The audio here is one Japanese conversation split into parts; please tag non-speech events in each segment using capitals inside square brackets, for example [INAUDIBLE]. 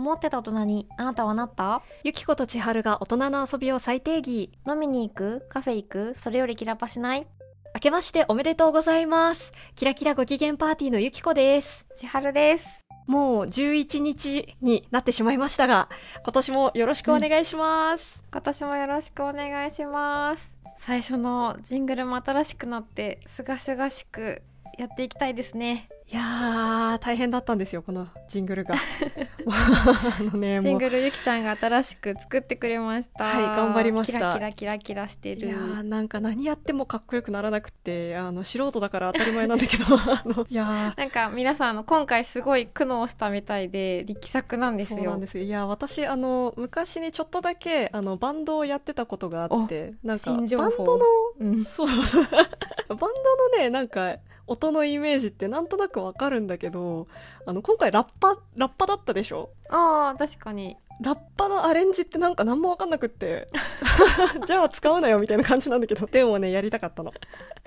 思ってた大人にあなたはなった？ゆきこと千春が大人の遊びを再定義。飲みに行くカフェ行くそれよりキラパしない？明けましておめでとうございます。キラキラご機嫌パーティーのゆきこです。千春です。もう11日になってしまいましたが今年もよろしくお願いします、今年もよろしくお願いします。最初のジングルも新しくなってすがすがしくやっていきたいですねいやー大変だったんですよこのジングルが。[LAUGHS] あのねジングルゆきちゃんが新しく作ってくれました。はい頑張りました。キラキラキラキラしてる。いやーなんか何やってもかっこよくならなくってあの素人だから当たり前なんだけど [LAUGHS] あのいやなんか皆さんあの今回すごい苦悩したみたいで力作なんですよ。ーそうなんですよ。いや私あの昔にちょっとだけあのバンドをやってたことがあってなんか新情報。バンドのうん。そう。[LAUGHS] バンドのねなんか音のイメージってなんとなくわかるんだけどあの今回ラッパラッパだったでしょ？ああ確かに。ラッパのアレンジってなんか何もわかんなくって。[LAUGHS] じゃあ使うなよみたいな感じなんだけど。でもねやりたかったの。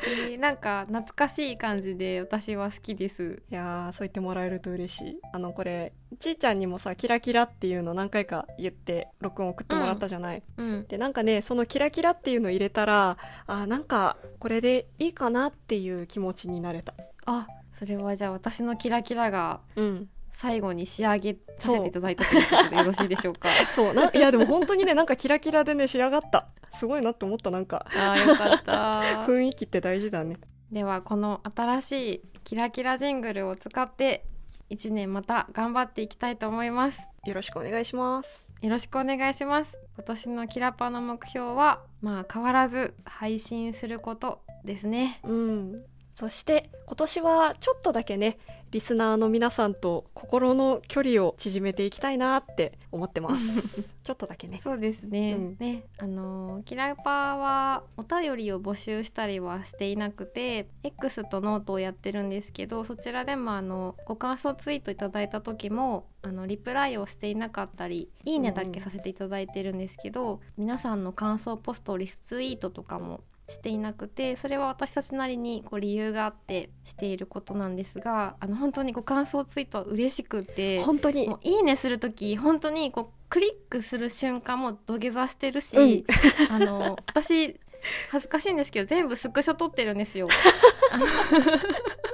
えーなんか懐かしい感じで私は好きです。いやーそう言ってもらえると嬉しい。あのこれちーちゃんにもさキラキラっていうの何回か言って録音送ってもらったじゃない、うんでなんかねそのキラキラっていうの入れたらあーなんかこれでいいかなっていう気持ちになれた。あそれはじゃあ私のキラキラがうん最後に仕上げさせていただいたということでよろしいでしょうか？そう。ないやでも本当にねなんかキラキラでね仕上がった。すごいなって思った。なんかあーよかった。[LAUGHS] 雰囲気って大事だね。ではこの新しいキラキラジングルを使って1年また頑張っていきたいと思います。よろしくお願いします。よろしくお願いします。今年のキラパの目標はまあ変わらず配信することですね。うんそして今年はちょっとだけねリスナーの皆さんと心の距離を縮めていきたいなって思ってます。[LAUGHS] ちょっとだけね。そうですね、うん。ねあのーキラパはお便りを募集したりはしていなくて X とノートをやってるんですけどそちらでもあのご感想ツイートいただいた時もあのリプライをしていなかったりいいねだけさせていただいてるんですけど、皆さんの感想ポストリツイートとかもしていなくてそれは私たちなりにこう理由があってしていることなんですがあの本当にご感想ツイートは嬉しくって本当に。もういいねする時本当にこうクリックする瞬間も土下座してるし、あの私恥ずかしいんですけど全部スクショ撮ってるんですよ。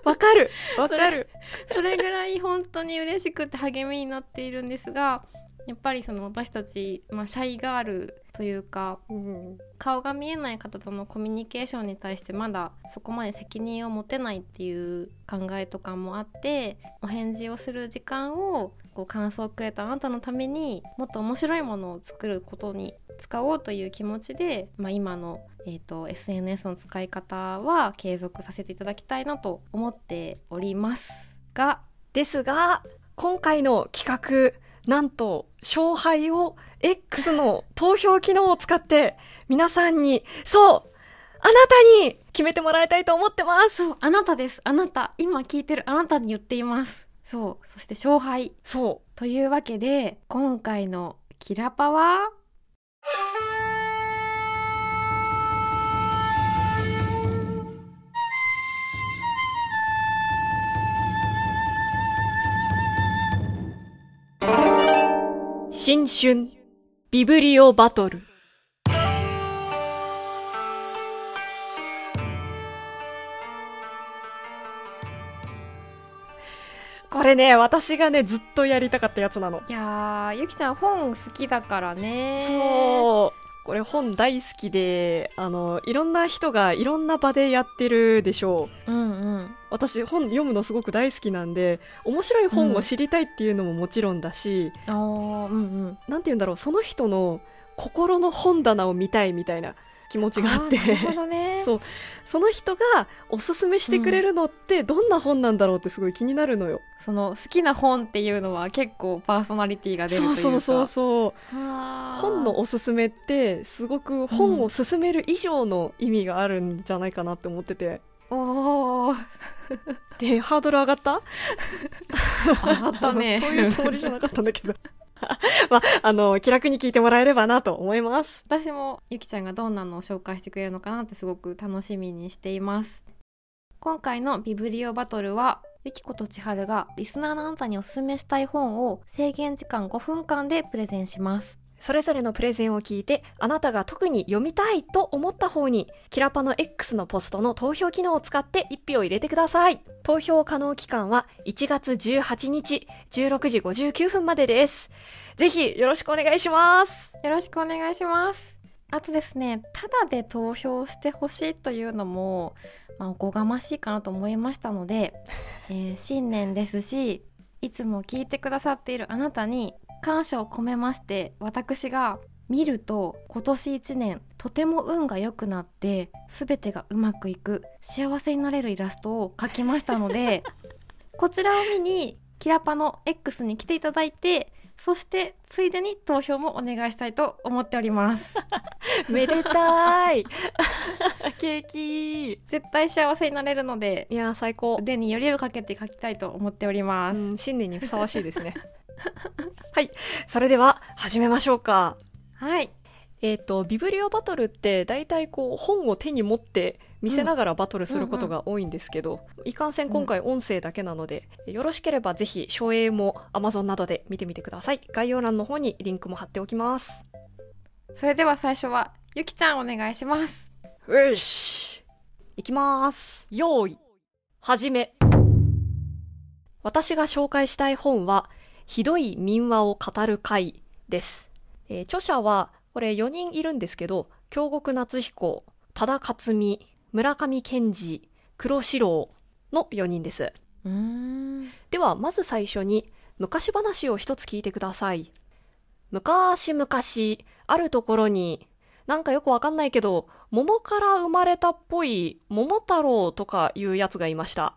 わかる。わかる。それぐらい本当に嬉しくて励みになっているんですがやっぱりその私たち、まあ、シャイガールというかうん顔が見えない方とのコミュニケーションに対してまだそこまで責任を持てないっていう考えとかもあってお返事をする時間をこう感想をくれたあなたのためにもっと面白いものを作ることに使おうという気持ちで、まあ、今の、えー、と SNS の使い方は継続させていただきたいなと思っておりますがですが今回の企画なんと勝敗を X の投票機能を使って皆さんにそうあなたに決めてもらいたいと思ってます。そうあなたです。あなた今聞いてるあなたに言っています。そうそして勝敗。そというわけで今回のキラパはう新春ビブリオバトルこれね私がねずっとやりたかったやつなのいやーゆきちゃん本好きだからねそうこれ本大好きであのいろんな人がいろんな場でやってるでしょう。うんうん。私本読むのすごく大好きなんで面白い本を知りたいっていうのももちろんだし、あーうんうん。なんて言うんだろうその人の心の本棚を見たいみたいな気持ちがあって。あね。[LAUGHS] そう。その人がおすすめしてくれるのってどんな本なんだろうってすごい気になるのよ。その好きな本っていうのは結構パーソナリティが出るといううか。そそうそうそう。本のおすすめってすごく本を勧める以上の意味があるんじゃないかなって思ってて。おー。でハードル上がった？[LAUGHS] 上がったね。[LAUGHS] そういうつもりじゃなかったんだけど [LAUGHS] まああの気楽に聞いてもらえればなと思います。私もゆきちゃんがどんなのを紹介してくれるのかなってすごく楽しみにしています。今回のビブリオバトルはゆきことちはるがリスナーのあんたにおすすめしたい本を制限時間5分間でプレゼンします。それぞれのプレゼンを聞いて、あなたが特に読みたいと思った方に、キラパの X のポストの投票機能を使って1票入れてください。投票可能期間は1月18日16時59分までです。ぜひよろしくお願いします。よろしくお願いしますあとですねただで投票してほしいというのも、まあ、おこがましいかなと思いましたので、えー新年ですしいつも聞いてくださっているあなたに感謝を込めまして私が見ると今年1年とても運が良くなって全てがうまくいく幸せになれるイラストを描きましたので [LAUGHS] こちらを見にキラパの X に来ていただいてそしてついでに投票もお願いしたいと思っております [LAUGHS] めでたい。[LAUGHS] ケーキ。絶対幸せになれるのでいやー、最高。腕によりをかけて書きたいと思っております、うん、新年にふさわしいですね。[LAUGHS] はい。それでは、始めましょうか。はいえっ、と、ビブリオバトルって大体こう本を手に持って見せながらバトルすることが多いんですけど、いかんせん今回音声だけなので、よろしければぜひ、省映も Amazon などで見てみてください。概要欄の方にリンクも貼っておきます。それでは最初はゆきちゃんお願いしますよし。いきます。用意。はじめ。私が紹介したい本は、ひどい民話を語る会です。えー著者は、これ4人いるんですけど、京極夏彦、多田克美、村上健二、黒四郎の4人です。では、まず最初に、昔話を一つ聞いてください。昔々、あるところに、なんかよくわかんないけど、桃から生まれたっぽい桃太郎とかいうやつがいました。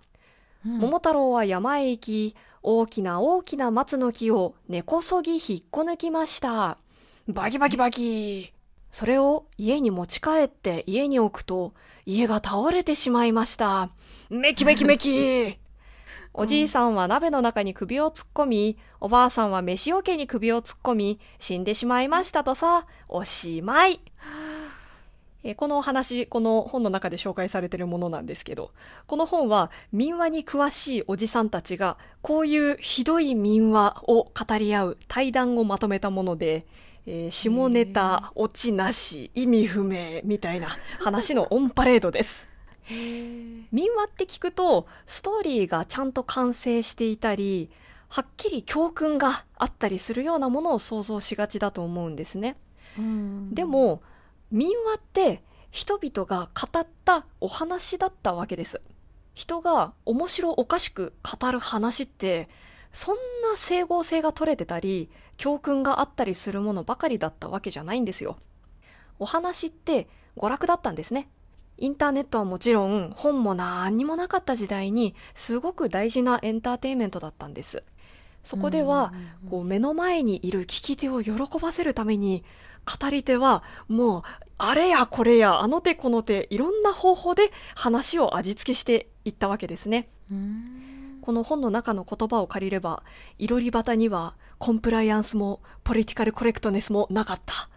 桃太郎は山へ行き、大きな大きな松の木を根こそぎ引っこ抜きました。バキバキバキそれを家に持ち帰って家に置くと、家が倒れてしまいました。メキメキメキ [LAUGHS] おじいさんは鍋の中に首を突っ込み、おばあさんは飯桶に首を突っ込み、死んでしまいましたとさ、おしまい。えーこのお話、この本の中で紹介されているものなんですけど、この本は民話に詳しいおじさんたちが、こういうひどい民話を語り合う対談をまとめたもので、えー下ネタ、オチなし、意味不明みたいな話のオンパレードです。民話って聞くとストーリーがちゃんと完成していたりはっきり教訓があったりするようなものを想像しがちだと思うんですね。うん。でも民話って人々が語ったお話だったわけです。人が面白おかしく語る話ってそんな整合性が取れてたり教訓があったりするものばかりだったわけじゃないんですよ。お話って娯楽だったんですね。インターネットはもちろん本も何にもなかった時代にすごく大事なエンターテインメントだったんです。そこではこう目の前にいる聞き手を喜ばせるために語り手はもうあれやこれやあの手この手いろんな方法で話を味付けしていったわけですね。うん。この本の中の言葉を借りればいろり端にはコンプライアンスもポリティカルコレクトネスもなかった。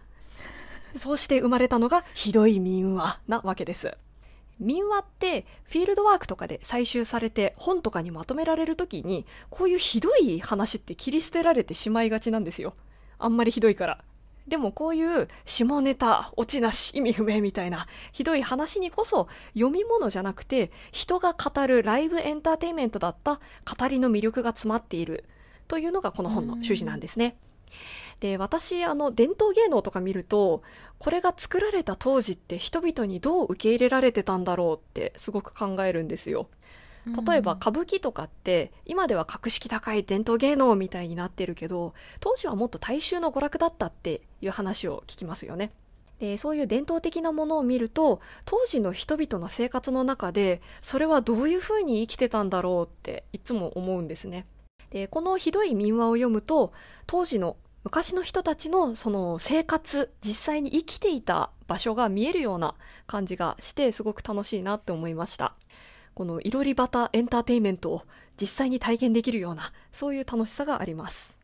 そうして生まれたのがひどい民話なわけです。民話ってフィールドワークとかで採集されて本とかにまとめられるときにこういうひどい話って切り捨てられてしまいがちなんですよ。あんまりひどいからでもこういう下ネタ、オチなし、意味不明みたいなひどい話にこそ読み物じゃなくて人が語るライブエンターテインメントだった語りの魅力が詰まっているというのがこの本の趣旨なんですね。で、私、あの、伝統芸能とか見ると、これが作られた当時って人々にどう受け入れられてたんだろうってすごく考えるんですよ。例えば歌舞伎とかって今では格式高い伝統芸能みたいになってるけど当時はもっと大衆の娯楽だったっていう話を聞きますよね。でそういう伝統的なものを見ると当時の人々の生活の中でそれはどういうふうに生きてたんだろうっていつも思うんですね。でこのひどい民話を読むと当時の昔の人たちのその生活実際に生きていた場所が見えるような感じがしてすごく楽しいなって思いました。このいろり端エンターテインメントを実際に体験できるようなそういう楽しさがあります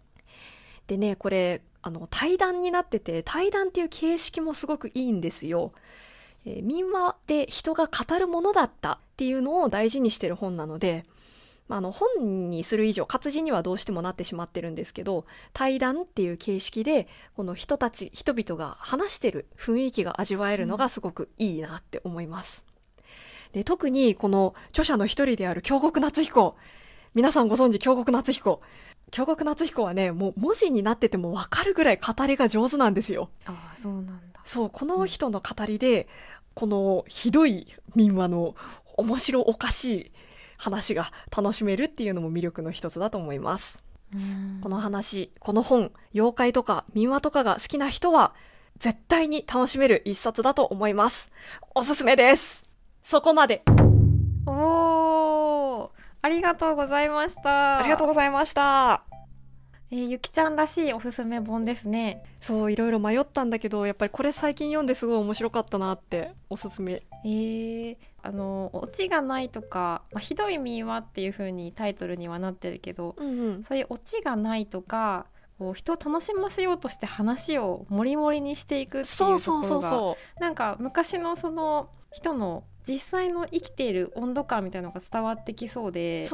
でねこれあの対談になってて対談っていう形式もすごくいいんですよ、えー民話で人が語るものだったっていうのを大事にしてる本なので、まあ、あの本にする以上活字にはどうしてもなってしまってるんですけど対談っていう形式でこの人たち人々が話してる雰囲気が味わえるのがすごくいいなって思います。で特にこの著者の一人である京極夏彦皆さんご存知京極夏彦京極夏彦はねもう文字になってても分かるぐらい語りが上手なんですよ。ああそうなんだそうこの人の語りで、このひどい民話の面白おかしい話が楽しめるっていうのも魅力の一つだと思います。この話、この本、妖怪とか民話とかが好きな人は、絶対に楽しめる一冊だと思います。おすすめです。そこまで。おーありがとうございましたありがとうございました。えーゆきちゃんらしいおすすめ本ですねそう、いろいろ迷ったんだけど、やっぱりこれ最近読んですごい面白かったなって、おすすめ。えー、あのオチがないとか、まあ、ひどい民話っていう風にタイトルにはなってるけどうんうん。そういうオチがないとかこう人を楽しませようとして話をモリモリにしていくっていそううとそうそうころがそなんか昔のその人の実際の生きている温度感みたいなのが伝わってきそうで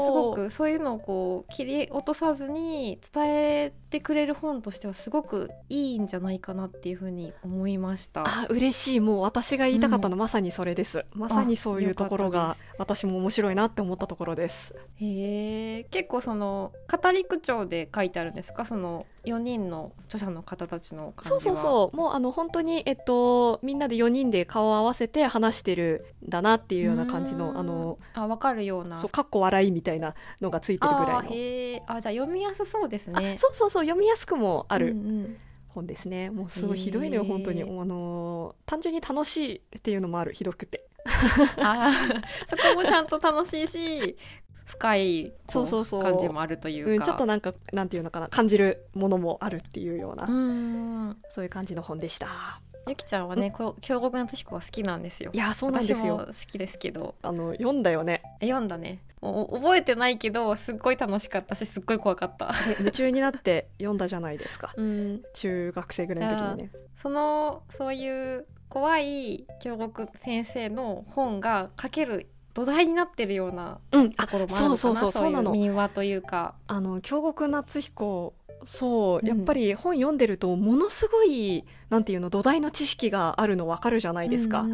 う。す。ごくそういうのをこう切り落とさずに伝えてくれる本としてはすごくいいんじゃないかなっていうふうに思いました。あ嬉しい。もう私が言いたかったの、まさにそれです。まさにそういうところが私も面白いなって思ったところです。へえ。結構その語り口調で書いてあるんですか？その4人の著者の方たちのそうそうそう。もうあの本当にえっとみんなで4人で顔を合わせて話してるんだなっていうような感じのあのあ分かるような。そうかっこ笑いみたいなのがついてるぐらいの。へえあじゃあ読みやすそうですね。あそうそうそう読みやすくもあるうんうん。本ですね、もうすごいひどいのよへー本当にあの単純に楽しいっていうのもあるひどくて。[LAUGHS] そこもちゃんと楽しいし深いこそうそうそう。感じもあるというか。うん、ちょっとなんかなんていうのかな感じるものもあるっていうような、そういう感じの本でしたゆきちゃんはねこう京極夏彦は好きなんですよ。いやそうなんですよ。好きですけど。あの読んだよね。読んだね。お覚えてないけどすっごい楽しかったしすっごい怖かった。ね夢中になって読んだじゃないですか。[LAUGHS] うん。中学生ぐらいの時にね。そのそういう怖い京極先生の本が書ける土台になってるようなうん。ところもあるのかなそうそうそうそうなの。い民話というか。あの京極夏彦そう、うん。やっぱり本読んでるとものすごいなんていうの土台の知識があるの分かるじゃないですか、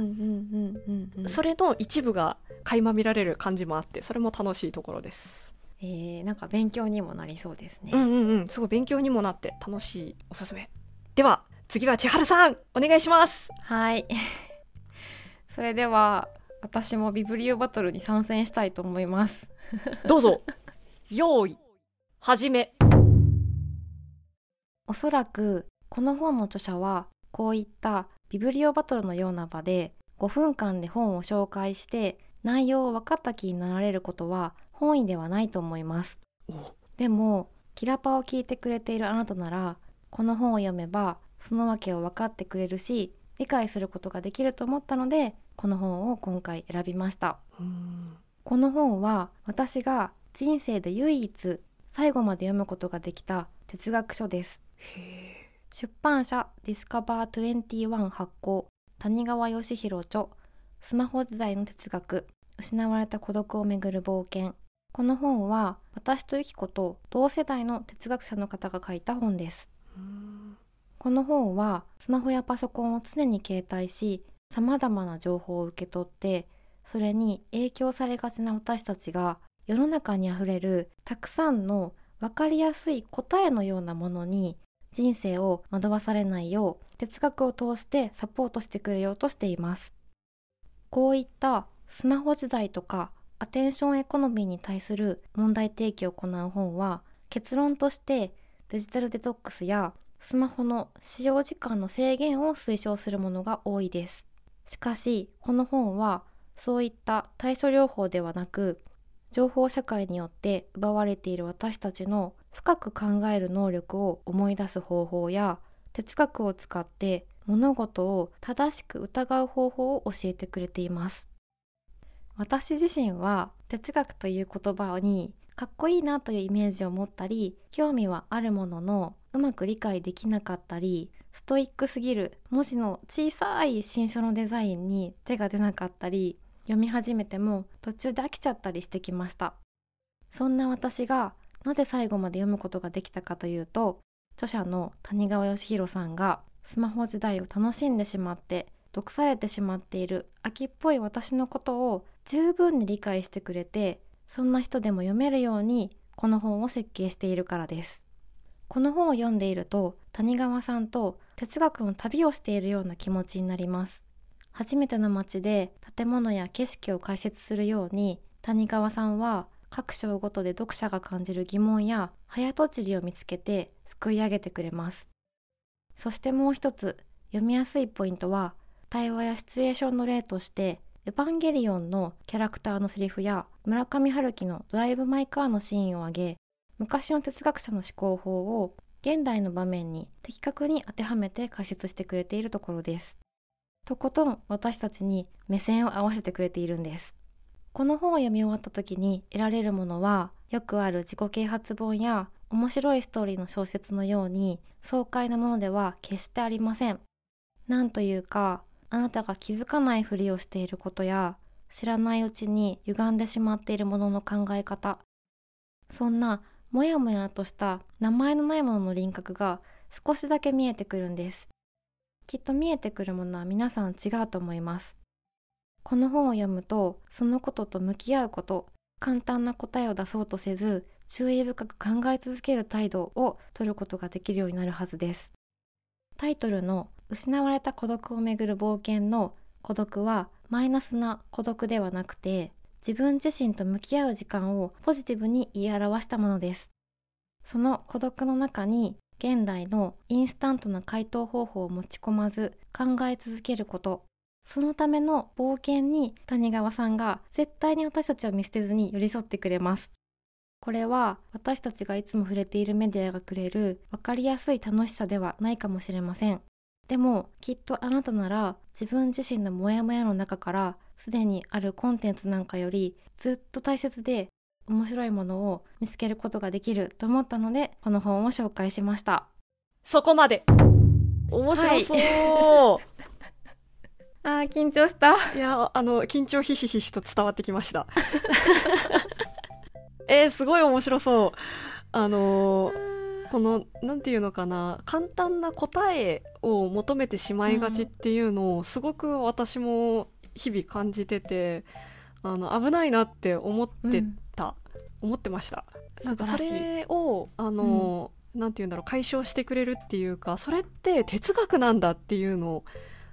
それの一部が垣間見られる感じもあってそれも楽しいところです。えーなんか勉強にもなりそうですね、うんうんうん。すごい勉強にもなって楽しいおすすめ。では次は千春さんお願いします。はい。[LAUGHS] それでは私もビブリオバトルに参戦したいと思います。どうぞ。用意始めおそらくこの本の著者はこういったビブリオバトルのような場で5分間で本を紹介して内容を分かった気になられることは本意ではないと思います。お。でもキラパを聞いてくれているあなたならこの本を読めばその訳を分かってくれるし理解することができると思ったのでこの本を今回選びました。うん。この本は私が人生で唯一最後まで読むことができた哲学書です。へ出版社ディスカバー21発行谷川義弘著スマホ時代の哲学。失われた孤独をめぐる冒険。この本は私とユキコと同世代の哲学者の方が書いた本です。この本はスマホやパソコンを常に携帯し様々な情報を受け取ってそれに影響されがちな私たちが世の中にあふれるたくさんの分かりやすい答えのようなものに人生を惑わされないよう哲学を通してサポートしてくれようとしています。こういったスマホ時代とかアテンションエコノミーに対する問題提起を行う本は結論としてデジタルデトックスやスマホの使用時間の制限を推奨するものが多いです。しかしこの本はそういった対処療法ではなく情報社会によって奪われている私たちの深く考える能力を思い出す方法や哲学を使って物事を正しく疑う方法を教えてくれています。私自身は哲学という言葉にかっこいいなというイメージを持ったり興味はあるもののうまく理解できなかったりストイックすぎる文字の小さい新書のデザインに手が出なかったり読み始めても途中で飽きちゃったりしてきました。そんな私がなぜ最後まで読むことができたかというと著者の谷川義弘さんがスマホ時代を楽しんでしまって毒されてしまっている秋っぽい私のことを十分に理解してくれてそんな人でも読めるようにこの本を設計しているからです。この本を読んでいると谷川さんと哲学の旅をしているような気持ちになります。初めての街で建物や景色を解説するように谷川さんは各章ごとで読者が感じる疑問や早とちりを見つけてすくい上げてくれます。そしてもう一つ読みやすいポイントは対話やシチュエーションの例としてエヴァンゲリオンのキャラクターのセリフや村上春樹のドライブ・マイ・カーのシーンを挙げ昔の哲学者の思考法を現代の場面に的確に当てはめて解説してくれているところです。とことん私たちに目線を合わせてくれているんです。この本を読み終わった時に得られるものはよくある自己啓発本や面白いストーリーの小説のように爽快なものでは決してありません。なんというかあなたが気づかないふりをしていることや知らないうちに歪んでしまっているものの考え方。そんなもやもやとした名前のないものの輪郭が少しだけ見えてくるんです。きっと見えてくるものは皆さん違うと思います。この本を読むとそのことと向き合うこと簡単な答えを出そうとせず注意深く考え続ける態度を取ることができるようになるはずです。タイトルの失われた孤独をめぐる冒険の孤独はマイナスな孤独ではなくて自分自身と向き合う時間をポジティブに言い表したものです。その孤独の中に現代のインスタントな回答方法を持ち込まず考え続けること。そのための冒険に谷川さんが絶対に私たちを見捨てずに寄り添ってくれます。これは私たちがいつも触れているメディアがくれる分かりやすい楽しさではないかもしれません。でもきっとあなたなら自分自身のモヤモヤの中からすでにあるコンテンツなんかよりずっと大切で面白いものを見つけることができると思ったのでこの本を紹介しました。そこまで。面白そう、はい。[LAUGHS] あー緊張した。いやあの緊張ひしひしと伝わってきました。[LAUGHS] えー、すごい面白そう。あのーこのなんていうのかな。簡単な答えを求めてしまいがちっていうのをすごく私も日々感じててあの危ないなって思ってた、思ってました。なんかそれをあの、なんていうんだろう解消してくれるっていうかそれって哲学なんだっていうのを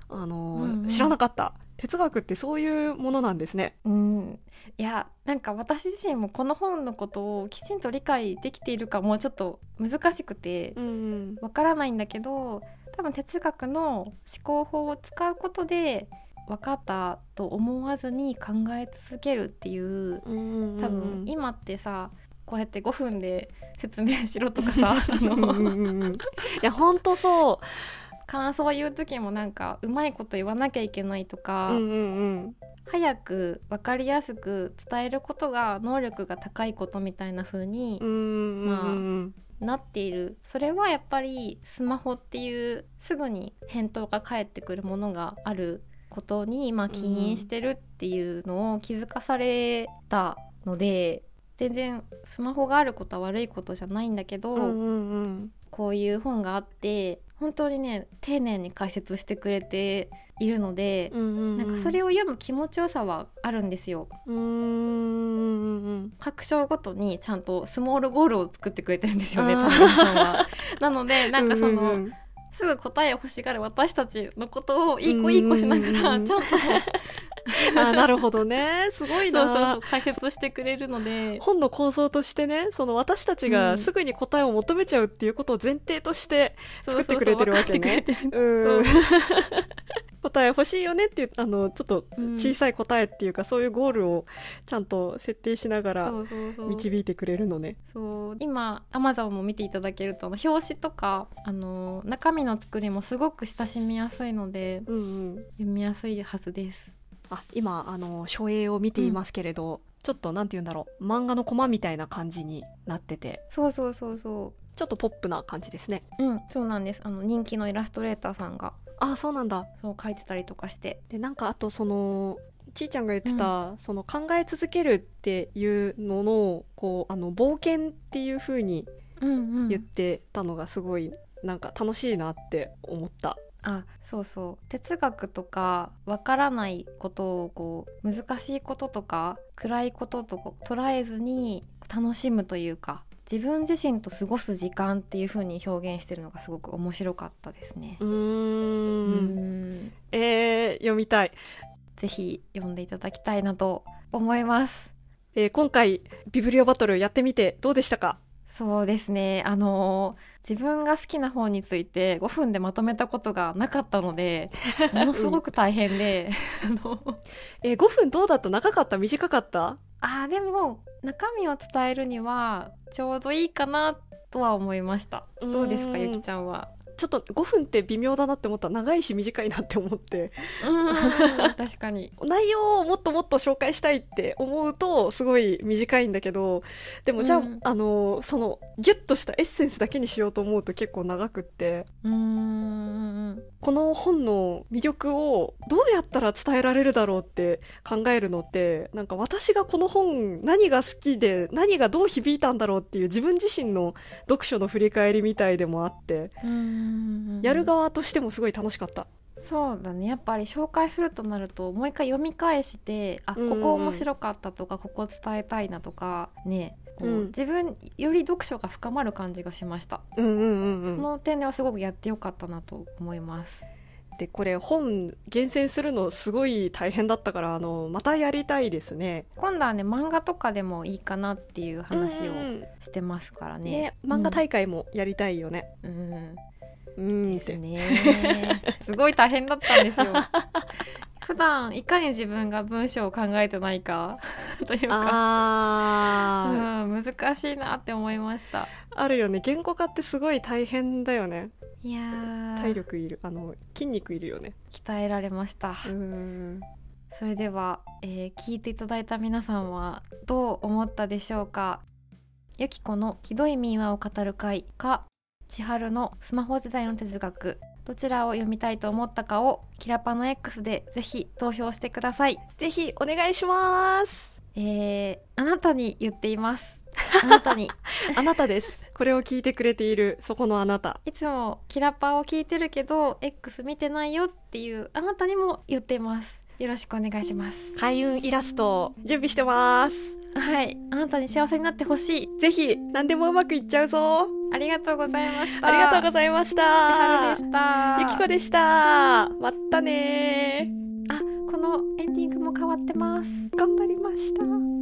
あの、うんうん。知らなかった。哲学ってそういうものなんですね。うん、いやなんか私自身もこの本のことをきちんと理解できているかもうちょっと難しくてうん。わからないんだけど多分哲学の思考法を使うことで分かったと思わずに考え続けるっていううん多分今ってさこうやって5分で説明しろとかさ [LAUGHS] あのいや本当そう。感想を言う時もなんかうまいこと言わなきゃいけないとか、早く分かりやすく伝えることが能力が高いことみたいな風にうんうんなっている。それはやっぱりスマホっていうすぐに返答が返ってくるものがあることにまあ起因してるっていうのを気づかされたので全然スマホがあることは悪いことじゃないんだけど、うんうんうん。こういう本があって本当にね丁寧に解説してくれているので、うんうんなんかそれを読む気持ちよさはあるんですよ。うーん。各章ごとにちゃんとスモールゴールを作ってくれてるんですよね田中さんは。なのでなんかその、うんうんすぐ答えを欲しがる私たちのことをいい子いい子しながらうん。ちゃんとあなるほどね。すごいな。そうそうそう解説してくれるので。本の構造としてねその私たちうん。がすぐに答えを求めちゃうっていうことを前提として作ってくれてるわけね。[LAUGHS] 答え欲しいよねっていうあのちょっとうん。小さい答えっていうか、そういうゴールをちゃんと設定しながら導いてくれるのね。そう。今アマゾンも見ていただけると表紙とかあの中身の作りもすごく親しみやすいのでうんうん、読みやすいはずです。あ今あの書影を見ていますけれど、ちょっとなんて言うんだろう。漫画のコマみたいな感じになってて。そうそうそうそちょっとポップな感じですね。ううんそうなんです。あの人気のイラストレーターさんが。あそうなんだ。そう書いてたりとかして。でなんかあとそのちーちゃんが言ってた、その考え続けるっていうののこうあの冒険っていう風にうんうん。言ってたのがすごいなんか楽しいなって思った。あそうそう。哲学とかわからないことをこう難しいこととか暗いこととか捉えずに楽しむというか自分自身と過ごす時間っていう風に表現してるのがすごく面白かったですね。う。ーうんん。えー、読みたい、ぜひ読んでいただきたいなと思います。えー今回ビブリオバトルやってみてどうでしたか？そうですね。あの自分が好きな本について5分でまとめたことがなかったので [LAUGHS] ものすごく大変で、あの [LAUGHS] えー5分どうだった長かった？短かった？あーでも中身を伝えるにはちょうどいいかなとは思いました。どうですかゆきちゃんは？ちょっと5分って微妙だなって思った。長いし短いなって思って。うん。確かに。[LAUGHS] 内容をもっともっと紹介したいって思うとすごい短いんだけどでもじゃあ、うん。あのそのギュッとしたエッセンスだけにしようと思うと結構長くって。うーんこの本の魅力をどうやったら伝えられるだろうって考えるのってなんか私がこの本何が好きで何がどう響いたんだろうっていう自分自身の読書の振り返りみたいでもあってやる側としてもすごい楽しかった。そうだね。やっぱり紹介するとなるともう一回読み返してあうんここ面白かったとかここ伝えたいなとかねこう、うん。自分より読書が深まる感じがしました、うんうんうんうん、その点ではすごくやってよかったなと思います。でこれ本厳選するのすごい大変だったからあのまたやりたいですね。今度はね漫画とかでもいいかなっていう話をうんしてますからね。ね漫画大会もやりたいよね。うん、うん、うん、ですね。すごい大変だったんですよ [LAUGHS] 普段いかに自分が文章を考えてないか [LAUGHS] というか。うん、難しいなって思いました。あるよね。言語化ってすごい大変だよね。いやー。体力いるあの筋肉いるよね。鍛えられました、うん。それでは、えー聞いていただいた皆さんはどう思ったでしょうか？ゆきこのひどい民話を語る会か千春のスマホ時代の哲学どちらを読みたいと思ったかをキラパの X でぜひ投票してください。ぜひお願いします。えー、あなたに言っています。[LAUGHS] あなたに。あなたです。これを聞いてくれているそこのあなた。いつもキラパを聞いてるけど X 見てないよっていうあなたにも言っています。よろしくお願いします。開運イラスト準備してますはい。あなたに幸せになってほしい。ぜひ何でもうまくいっちゃうぞ。ありがとうございました。ありがとうございました。千春でした。ゆきこでした。またねあこのエンディングも変わってます。頑張りました